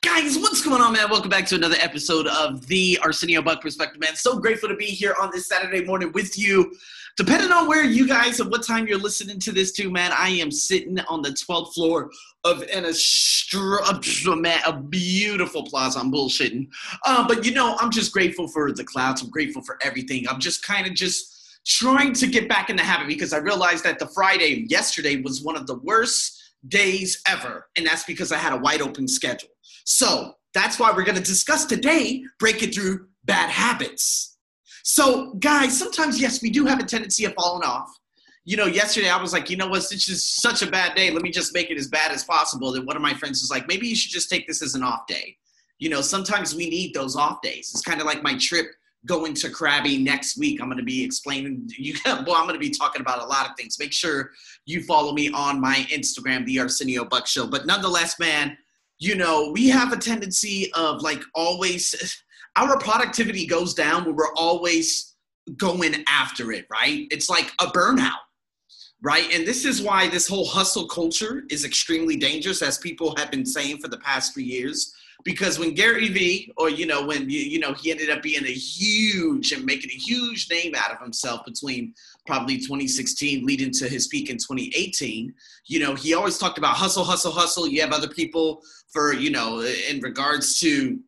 Guys, what's going on, man? Welcome back to another episode of the Arsenio Buck Perspective, man. So grateful to be here on this Saturday morning with you. Depending on where you guys and what time you're listening to this to, man, I am sitting on the 12th floor of an man, a beautiful plaza. I'm bullshitting. Uh, but you know, I'm just grateful for the clouds. I'm grateful for everything. I'm just kind of just trying to get back in the habit because I realized that the Friday yesterday was one of the worst days ever. And that's because I had a wide open schedule. So that's why we're going to discuss today breaking through bad habits. So, guys, sometimes, yes, we do have a tendency of falling off. You know, yesterday I was like, you know what, this is such a bad day. Let me just make it as bad as possible. Then one of my friends was like, maybe you should just take this as an off day. You know, sometimes we need those off days. It's kind of like my trip going to Krabi next week. I'm going to be explaining, you, well, I'm going to be talking about a lot of things. Make sure you follow me on my Instagram, the Arsenio Buck Show. But nonetheless, man, you know, we have a tendency of like always, our productivity goes down when we're always going after it, right? It's like a burnout, right? And this is why this whole hustle culture is extremely dangerous, as people have been saying for the past few years. Because when Gary Vee, or you know, when you know he ended up being a huge and making a huge name out of himself between probably 2016 leading to his peak in 2018 you know he always talked about hustle hustle hustle you have other people for you know in regards to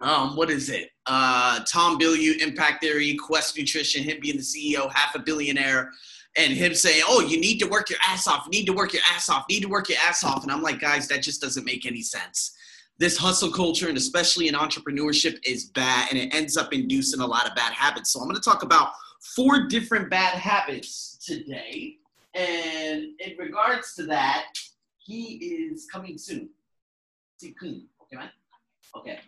um, what is it? Uh, Tom Bilyeu, Impact Theory, Quest Nutrition, him being the CEO, half a billionaire, and him saying, "Oh, you need to work your ass off. Need to work your ass off. Need to work your ass off." And I'm like, guys, that just doesn't make any sense. This hustle culture, and especially in entrepreneurship, is bad, and it ends up inducing a lot of bad habits. So I'm going to talk about four different bad habits today, and in regards to that, he is coming soon. Okay, man. Okay.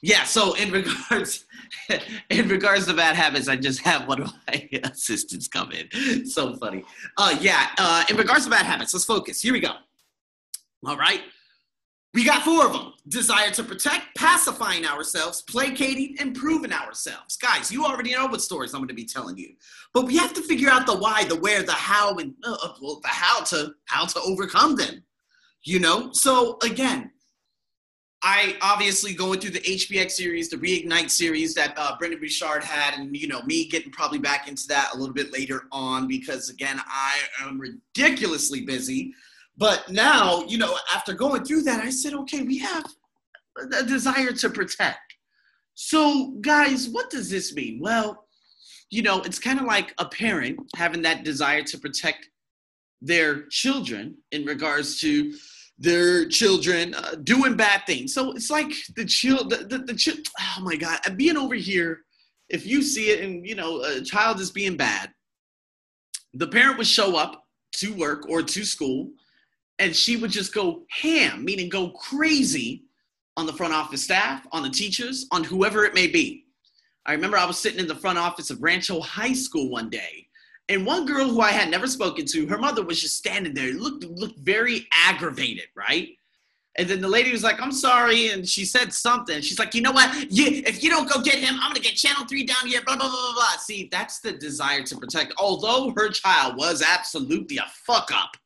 Yeah. So in regards, in regards to bad habits, I just have one of my assistants come in. So funny. Uh, yeah. Uh, in regards to bad habits, let's focus. Here we go. All right. We got four of them desire to protect, pacifying ourselves, placating, improving ourselves. Guys, you already know what stories I'm going to be telling you. But we have to figure out the why, the where, the how, and uh, well, the how to how to overcome them. You know? So again, I obviously going through the HPX series, the Reignite series that uh, Brendon Burchard had, and you know me getting probably back into that a little bit later on because again I am ridiculously busy. But now, you know, after going through that, I said, okay, we have a desire to protect. So, guys, what does this mean? Well, you know, it's kind of like a parent having that desire to protect their children in regards to their children uh, doing bad things. So it's like the child, the, the, the oh my God, being over here, if you see it and, you know, a child is being bad, the parent would show up to work or to school and she would just go ham, meaning go crazy on the front office staff, on the teachers, on whoever it may be. I remember I was sitting in the front office of Rancho High School one day and one girl who I had never spoken to, her mother was just standing there, looked looked very aggravated, right? And then the lady was like, "I'm sorry," and she said something. She's like, "You know what? You, if you don't go get him, I'm gonna get Channel Three down here." Blah blah blah blah blah. See, that's the desire to protect. Although her child was absolutely a fuck up,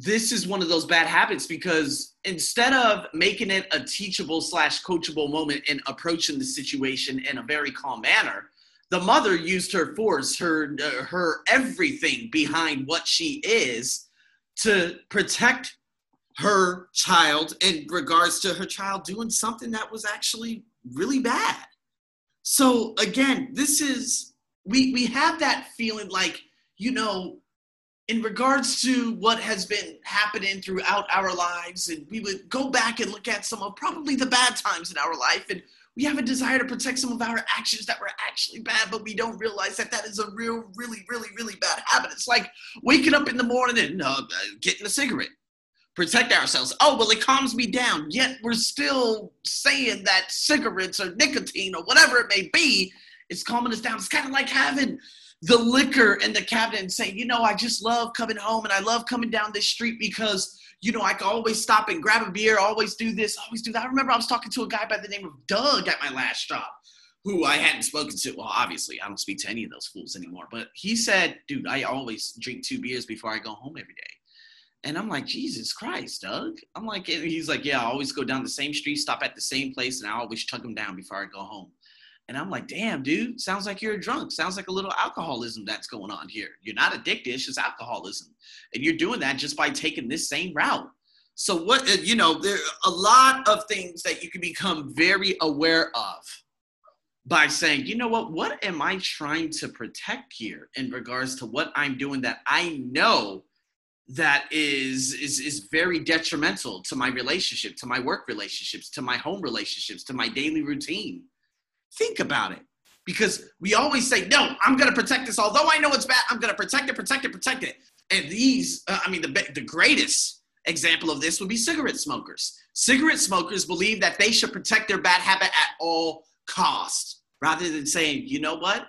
this is one of those bad habits because instead of making it a teachable slash coachable moment and approaching the situation in a very calm manner, the mother used her force, her uh, her everything behind what she is to protect her child in regards to her child doing something that was actually really bad. So again, this is we we have that feeling like, you know, in regards to what has been happening throughout our lives and we would go back and look at some of probably the bad times in our life and we have a desire to protect some of our actions that were actually bad, but we don't realize that that is a real, really, really, really bad habit. It's like waking up in the morning and uh, getting a cigarette. Protect ourselves. Oh, well, it calms me down. Yet we're still saying that cigarettes or nicotine or whatever it may be is calming us down. It's kind of like having the liquor in the cabinet and saying, you know, I just love coming home and I love coming down this street because you know, I can always stop and grab a beer, always do this, always do that. I remember I was talking to a guy by the name of Doug at my last job who I hadn't spoken to. Well, obviously, I don't speak to any of those fools anymore. But he said, dude, I always drink two beers before I go home every day. And I'm like, Jesus Christ, Doug. I'm like, he's like, yeah, I always go down the same street, stop at the same place, and I always chug them down before I go home. And I'm like, damn, dude, sounds like you're a drunk. Sounds like a little alcoholism that's going on here. You're not addicted, it's just alcoholism. And you're doing that just by taking this same route. So, what, uh, you know, there are a lot of things that you can become very aware of by saying, you know what, what am I trying to protect here in regards to what I'm doing that I know that is is is very detrimental to my relationship, to my work relationships, to my home relationships, to my daily routine. Think about it. Because we always say, no, I'm going to protect this. Although I know it's bad, I'm going to protect it, protect it, protect it. And these, uh, I mean, the, the greatest example of this would be cigarette smokers. Cigarette smokers believe that they should protect their bad habit at all costs rather than saying, you know what?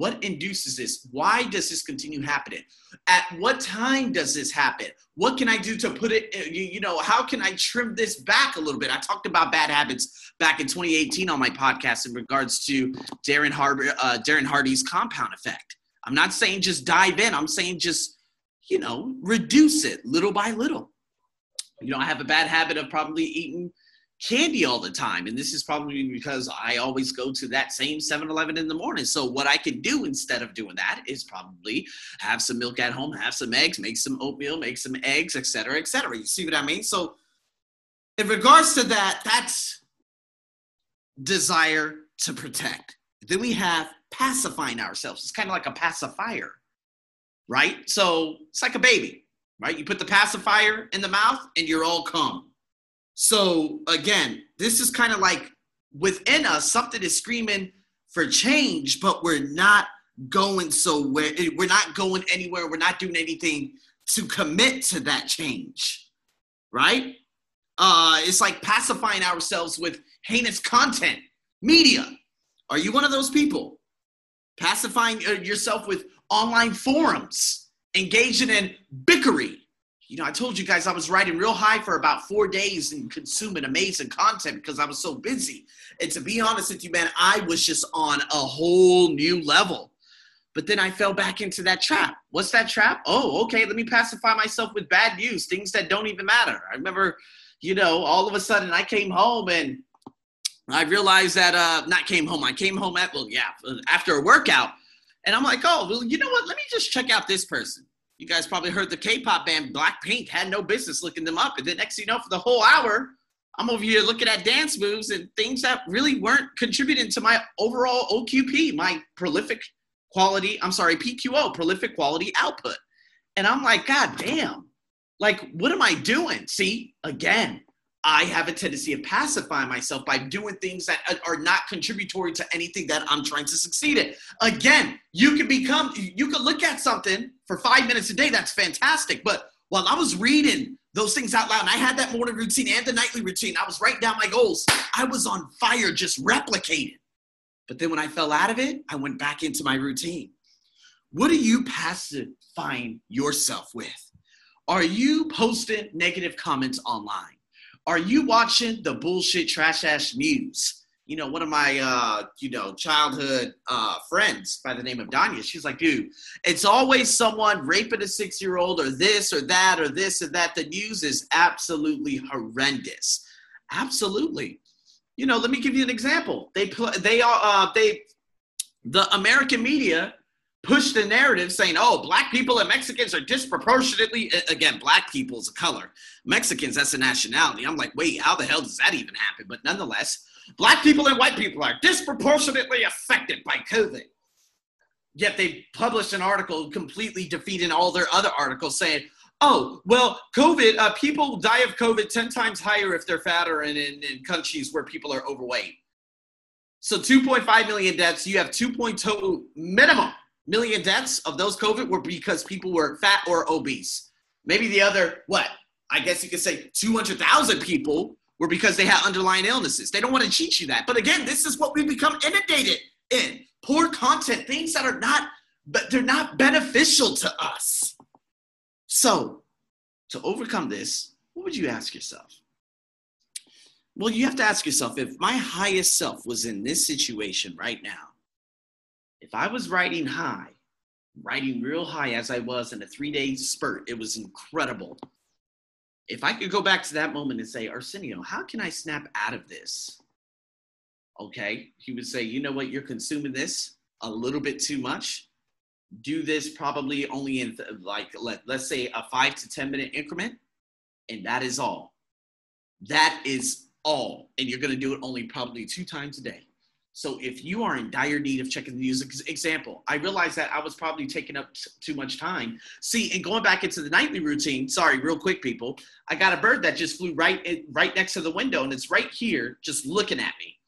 What induces this? Why does this continue happening? At what time does this happen? What can I do to put it, uh, you, know, how can I trim this back a little bit? I talked about bad habits back in 2018 on my podcast in regards to Darren, Har- uh, Darren Hardy's compound effect. I'm not saying just dive in, I'm saying just, you know, reduce it little by little. You know, I have a bad habit of probably eating candy all the time. And this is probably because I always go to that same 7 Eleven in the morning. So, what I can do instead of doing that is probably have some milk at home, have some eggs, make some oatmeal, make some eggs, etc., etc. You see what I mean? So, in regards to that, that's desire to protect. Then we have pacifying ourselves. It's kind of like a pacifier, right? So, it's like a baby, right? You put the pacifier in the mouth and you're all calm so again, this is kind of like within us, something is screaming for change, but we're not going so where we're not going anywhere. We're not doing anything to commit to that change, right? Uh, it's like pacifying ourselves with heinous content, media. Are you one of those people? Pacifying uh, yourself with online forums, engaging in bickery, you know, I told you guys I was riding real high for about four days and consuming amazing content because I was so busy. And to be honest with you, man, I was just on a whole new level. But then I fell back into that trap. What's that trap? Oh, okay, let me pacify myself with bad news, things that don't even matter. I remember, you know, all of a sudden I came home and I realized that, uh, not came home, I came home at, well, yeah, after a workout. And I'm like, oh, well, you know what? Let me just check out this person you guys probably heard the K-pop band Blackpink had no business looking them up. And then next you know, for the whole hour, I'm over here looking at dance moves and things that really weren't contributing to my overall OQP, my prolific quality, I'm sorry, PQO, prolific quality output. And I'm like, God damn, like, what am I doing? See, again, I have a tendency of pacifying myself by doing things that are not contributory to anything that I'm trying to succeed in. Again, you can become, you can look at something for five minutes a day, that's fantastic. But while I was reading those things out loud, and I had that morning routine and the nightly routine, I was writing down my goals. I was on fire just replicating. But then when I fell out of it, I went back into my routine. What are you pacifying yourself with? Are you posting negative comments online? Are you watching the bullshit trash ass news? You know, one of my uh, you know, childhood uh friends by the name of Danya, she's like, dude, it's always someone raping a six-year-old or this or that or this or that. The news is absolutely horrendous. Absolutely. You know, let me give you an example. They they are uh, they the American media push the narrative saying, oh, black people and Mexicans are disproportionately, again, black people is a color. Mexicans, that's a nationality. I'm like, wait, how the hell does that even happen? But nonetheless, black people and white people are disproportionately affected by COVID. Yet they published an article completely defeating all their other articles saying, oh, well, COVID, uh, people die of COVID 10 times higher if they're fatter and in, in countries where people are overweight. So 2.5 million deaths, you have 2.2 minimum million deaths of those COVID were because people were fat or obese. Maybe the other, what? I guess you could say 200,000 people were because they had underlying illnesses. They don't want to teach you that. But again, this is what we become inundated in poor content, things that are not, but they're not beneficial to us. So, to overcome this, what would you ask yourself? Well, you have to ask yourself if my highest self was in this situation right now, if I was riding high, riding real high as I was in a three day spurt, it was incredible. if I could go back to that moment and say, Arsenio, how can I snap out of this? Okay, he would say, you know what, you're consuming this a little bit too much. Do this probably only in like let, let's say a five to 10 minute increment, and that is all. That is all. And you're gonna do it only probably two times a day. So if you are in dire need of checking the news, example, I realized that I was probably taking up t- too much time. See, and going back into the nightly routine. Sorry, real quick, people. I got a bird that just flew right in, right next to the window, and it's right here, just looking at me.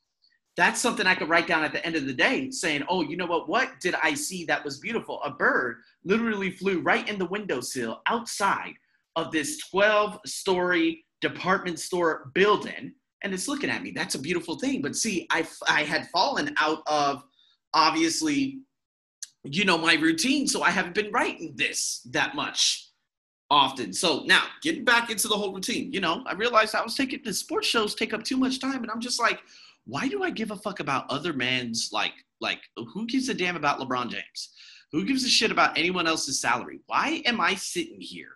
That's something I could write down at the end of the day, saying, "Oh, you know what? What did I see that was beautiful? A bird literally flew right in the windowsill outside of this 12-story department store building." And it's looking at me. That's a beautiful thing. But see, I, I had fallen out of obviously, you know, my routine. So I haven't been writing this that much often. So now getting back into the whole routine, you know, I realized I was taking the sports shows take up too much time. And I'm just like, why do I give a fuck about other men's like, like who gives a damn about LeBron James? Who gives a shit about anyone else's salary? Why am I sitting here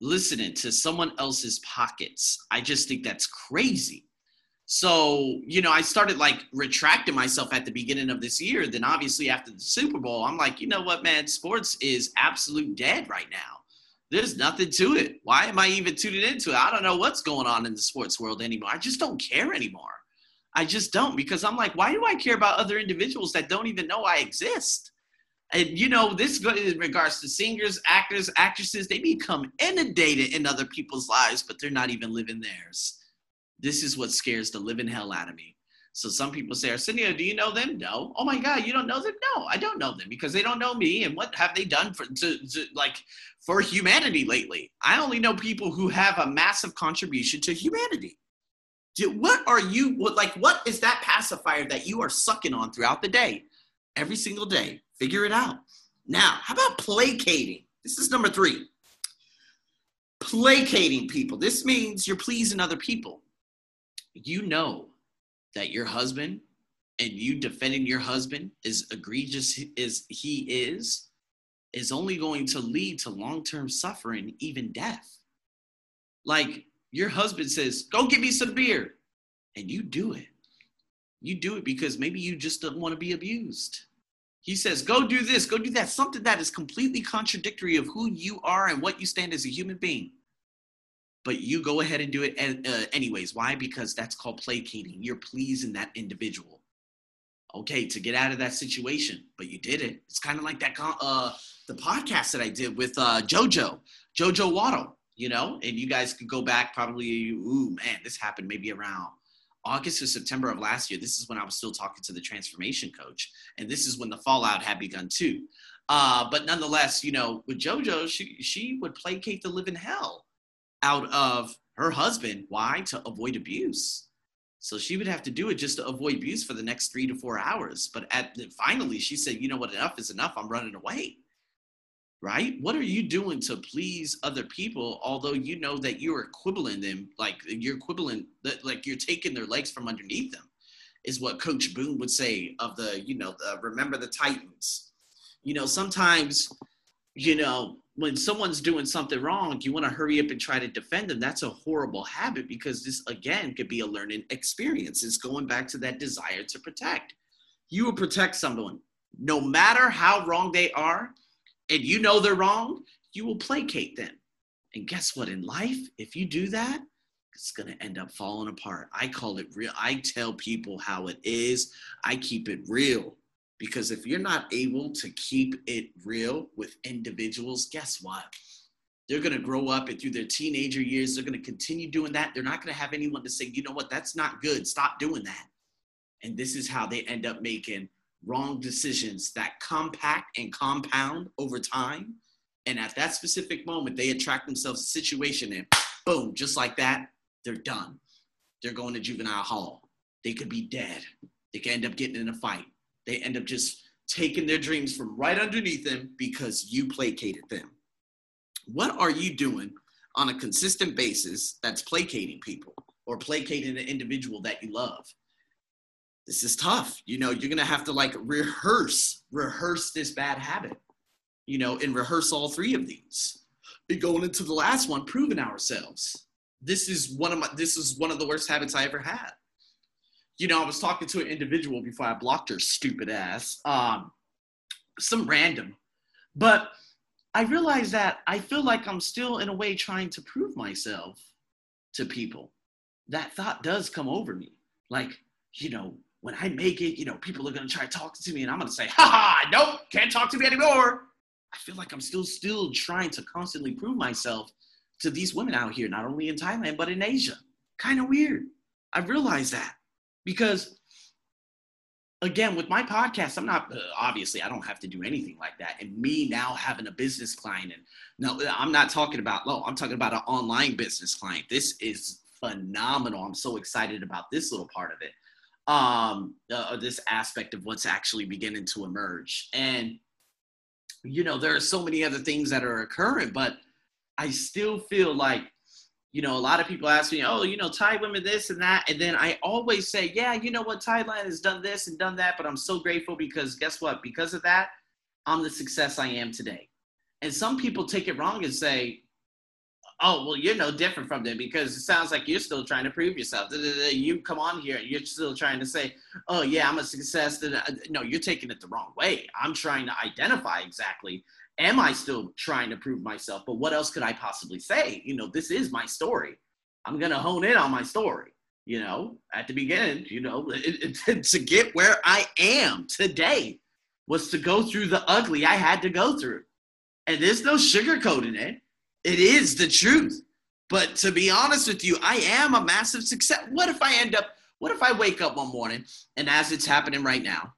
listening to someone else's pockets? I just think that's crazy. So, you know, I started like retracting myself at the beginning of this year. Then, obviously, after the Super Bowl, I'm like, you know what, man, sports is absolute dead right now. There's nothing to it. Why am I even tuning into it? I don't know what's going on in the sports world anymore. I just don't care anymore. I just don't because I'm like, why do I care about other individuals that don't even know I exist? And you know, this in regards to singers, actors, actresses, they become inundated in other people's lives, but they're not even living theirs. This is what scares the living hell out of me. So some people say, Arsenio, do you know them? No. Oh my God, you don't know them? No, I don't know them because they don't know me. And what have they done for to, to, like for humanity lately? I only know people who have a massive contribution to humanity. what are you what like what is that pacifier that you are sucking on throughout the day? Every single day. Figure it out. Now, how about placating? This is number three. Placating people. This means you're pleasing other people you know that your husband and you defending your husband as egregious as he is is only going to lead to long-term suffering even death. Like your husband says go get me some beer and you do it. You do it because maybe you just don't want to be abused. He says go do this go do that something that is completely contradictory of who you are and what you stand as a human being but you go ahead and do it uh, anyways. Why? Because that's called placating. You're pleasing that individual. Okay, to get out of that situation, but you did it. It's kind of like that uh, the podcast that I did with uh, JoJo, JoJo Waddle. You know, and you guys could go back probably. Ooh, man, this happened maybe around August or September of last year. This is when I was still talking to the transformation coach, and this is when the fallout had begun too. Uh, but nonetheless, you know, with JoJo, she she would placate the living hell out of her husband. Why? To avoid abuse. So she would have to do it just to avoid abuse for the next three to four hours. But at finally, she said, "You know what? Enough is enough. I'm running away." Right? What are you doing to please other people? Although you know that you're quibbling them, like you're quibbling, like you're taking their legs from underneath them, is what Coach Boone would say of the, you know, the, remember the Titans. You know, sometimes, you know, when someone's doing something wrong, you want to hurry up and try to defend them. That's a horrible habit because this, again, could be a learning experience. It's going back to that desire to protect. You will protect someone no matter how wrong they are, and you know they're wrong, you will placate them. And guess what? In life, if you do that, it's going to end up falling apart. I call it real. I tell people how it is, I keep it real. Because if you're not able to keep it real with individuals, guess what? They're going to grow up and through their teenager years, they're going to continue doing that. They're not going to have anyone to say, you know what, that's not good. Stop doing that. And this is how they end up making wrong decisions that compact and compound over time. And at that specific moment, they attract themselves a situation and boom, just like that, they're done. They're going to juvenile hall. They could be dead. They could end up getting in a fight they end up just taking their dreams from right underneath them because you placated them. What are you doing on a consistent basis that's placating people or placating an individual that you love? This is tough. You know, you're going to have to like rehearse, rehearse this bad habit, you know, and rehearse all three of these. Be going into the last one, proving ourselves. this is one of my this is one of the worst habits I ever had. You know, I was talking to an individual before I blocked her stupid ass. Um, some random. But I realized that I feel like I'm still in a way trying to prove myself to people. That thought does come over me. Like, you know, when I make it, you know, people are gonna try talking to me and I'm gonna say, ha ha, nope, can't talk to me anymore. I feel like I'm still still trying to constantly prove myself to these women out here, not only in Thailand, but in Asia. Kind of weird. I realized that because again with my podcast i'm not uh, obviously i don't have to do anything like that. And me now having a business client and no i'm not talking about no i'm talking about an online business client. This is phenomenal. I'm so excited about this little part of it. Um uh, this aspect of what's actually beginning to emerge. And you know there are so many other things that are occurring but i still feel like you know, a lot of people ask me, oh, you know, Thai women this and that. And then I always say, yeah, you know what, Thailand has done this and done that, but I'm so grateful because guess what? Because of that, I'm the success I am today. And some people take it wrong and say, oh, well, you're no different from them because it sounds like you're still trying to prove yourself. You come on here and you're still trying to say, oh, yeah, I'm a success. No, you're taking it the wrong way. I'm trying to identify exactly am I still trying to prove myself? But what else could I possibly say? You know, this is my story. I'm going to hone in on my story. You know, at the beginning, you know, it, it, to get where I am today was to go through the ugly I had to go through. And there's no sugarcoating it. It is the truth. But to be honest with you, I am a massive success. What if I end up, what if I wake up one morning and as it's happening right now,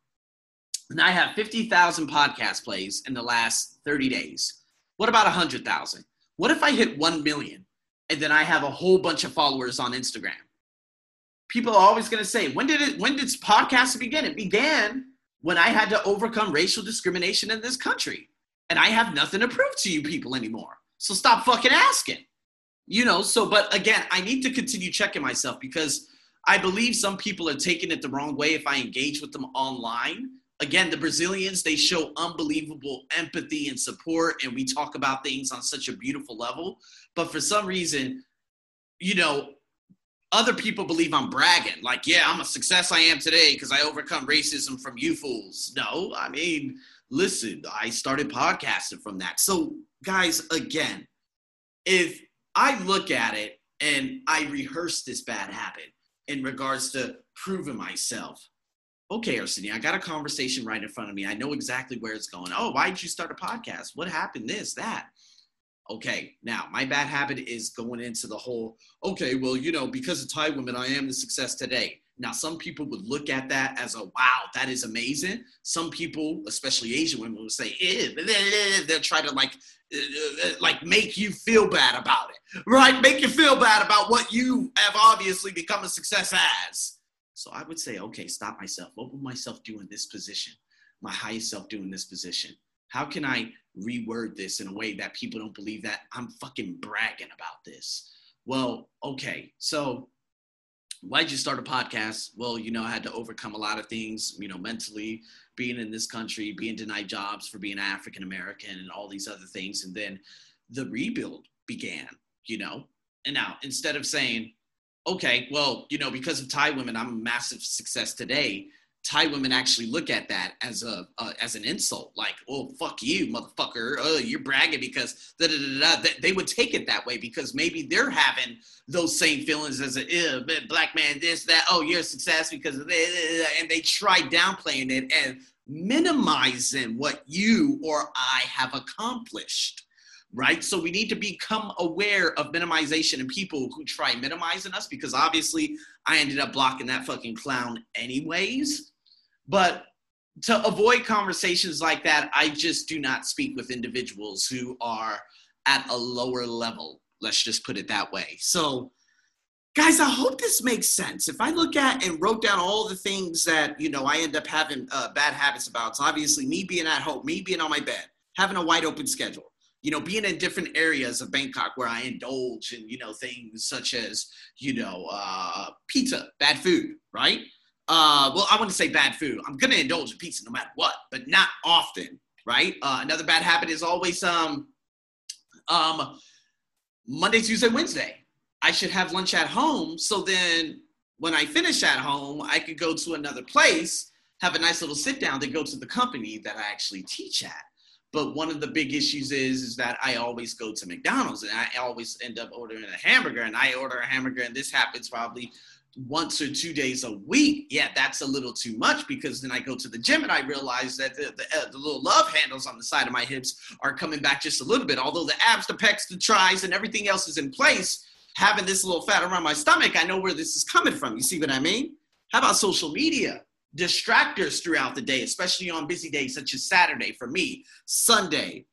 and I have 50,000 podcast plays in the last 30 days. What about 100,000? What if I hit 1 million and then I have a whole bunch of followers on Instagram? People are always going to say, when did it when did podcast begin? It began when I had to overcome racial discrimination in this country. And I have nothing to prove to you people anymore. So stop fucking asking. You know, so but again, I need to continue checking myself because I believe some people are taking it the wrong way if I engage with them online again, the Brazilians, they show unbelievable empathy and support, and we talk about things on such a beautiful level. But for some reason, you know, other people believe I'm bragging. Like, yeah, I'm a success I am today because I overcome racism from you fools. No, I mean, listen, I started podcasting from that. So, guys, again, if I look at it and I rehearse this bad habit in regards to proving myself, okay, Arsenio, I got a conversation right in front of me. I know exactly where it's going. Oh, why did you start a podcast? What happened? This, that. Okay, now my bad habit is going into the whole, okay, well, you know, because of Thai women, I am the success today. Now, some people would look at that as a wow, that is amazing. Some people, especially Asian women, will say, eh, they'll try to like, uh, uh, like make you feel bad about it, right? Make you feel bad about what you have obviously become a success as. So I would say, okay, stop myself. What would myself do in this position? My highest self do in this position? How can I reword this in a way that people don't believe that I'm fucking bragging about this? Well, okay. So why'd you start a podcast? Well, you know, I had to overcome a lot of things, you know, mentally, being in this country, being denied jobs for being African American and all these other things. And then the rebuild began, you know. And now instead of saying, okay, well, you know, because of Thai women, I'm a massive success today. Thai women actually look at that as a uh, as an insult, like, "Oh, fuck you, motherfucker! Oh, you're bragging because da, da, da, da. They would take it that way because maybe they're having those same feelings as a black man, this, that. Oh, you're a success because of that, and they try downplaying it and minimizing what you or I have accomplished right? So we need to become aware of minimization and people who try minimizing us because obviously I ended up blocking that fucking clown anyways. But to avoid conversations like that, I just do not speak with individuals who are at a lower level. Let's just put it that way. So, guys, I hope this makes sense. If I look at and wrote down all the things that, you know, I end up having uh, bad habits about, it's obviously me being at home, me being on my bed, having a wide open schedule you know, being in different areas of Bangkok where I indulge in, you know, things such as, you know, uh, pizza, bad food, right? Uh, well, I wouldn't say bad food. I'm gonna indulge in pizza no matter what, but not often, right? Uh, another bad habit is always um, um, Monday, Tuesday, Wednesday. I should have lunch at home. So then when I finish at home, I could go to another place, have a nice little sit down, then go to the company that I actually teach at. But one of the big issues is, is that I always go to McDonald's and I always end up ordering a hamburger and I order a hamburger and this happens probably once or two days a week. Yeah, that's a little too much because then I go to the gym and I realize that the, the, uh, the little love handles on the side of my hips are coming back just a little bit. Although the abs, the pecs, the tries, and everything else is in place, having this little fat around my stomach, I know where this is coming from. You see what I mean? How about social media? Distractors throughout the day, especially on busy days such as Saturday for me, Sunday,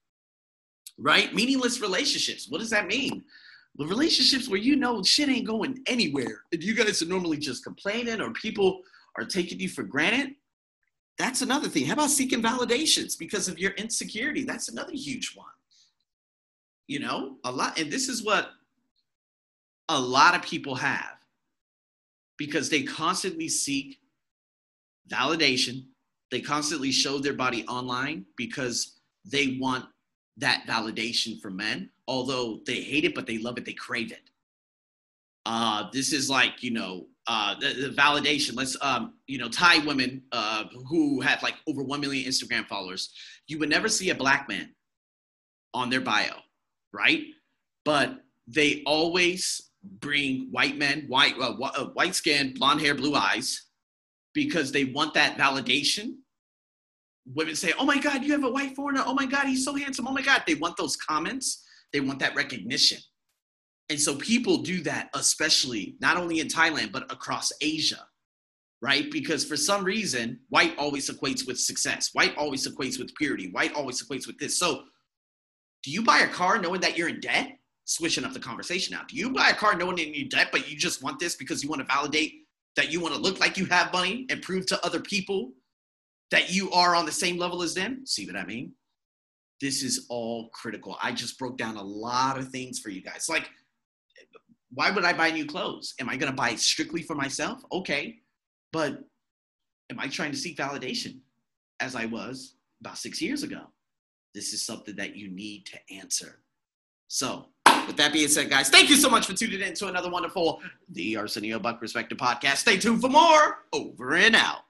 right? Meaningless relationships. What does that mean? The relationships where you know shit ain't going anywhere and you guys are normally just complaining or people are taking you for granted. That's another thing. How about seeking validations because of your insecurity? That's another huge one. You know, a lot, and this is what a lot of people have because they constantly seek validation. They constantly show their body online because they want that validation from men, although they hate it, but they love it, they crave it. Uh, this is like, you know, uh, the, the, validation. Let's, um, you know, Thai women uh, who have like over 1 million Instagram followers. You would never see a black man on their bio, right? But they always bring white men, white, uh, uh, white skin, blonde hair, blue eyes, because they want that validation. Women say, "Oh my God, you have a white foreigner! Oh my God, he's so handsome! Oh my God!" They want those comments. They want that recognition, and so people do that, especially not only in Thailand but across Asia, right? Because for some reason, white always equates with success. White always equates with purity. White always equates with this. So, do you buy a car knowing that you're in debt? switching up the conversation now. Do you buy a car knowing that you're in debt, but you just want this because you want to validate that you want to look like you have money and prove to other people that you are on the same level as them? See what I mean? This is all critical. I just broke down a lot of things for you guys. Like, why would I buy new clothes? Am I going to buy strictly for myself? Okay. But am I trying to seek validation as I was about six years ago? This is something that you need to answer. So, with that being said, guys, thank you so much for tuning in to another wonderful The Arsenio Buck Perspective podcast. Stay tuned for more. Over and out.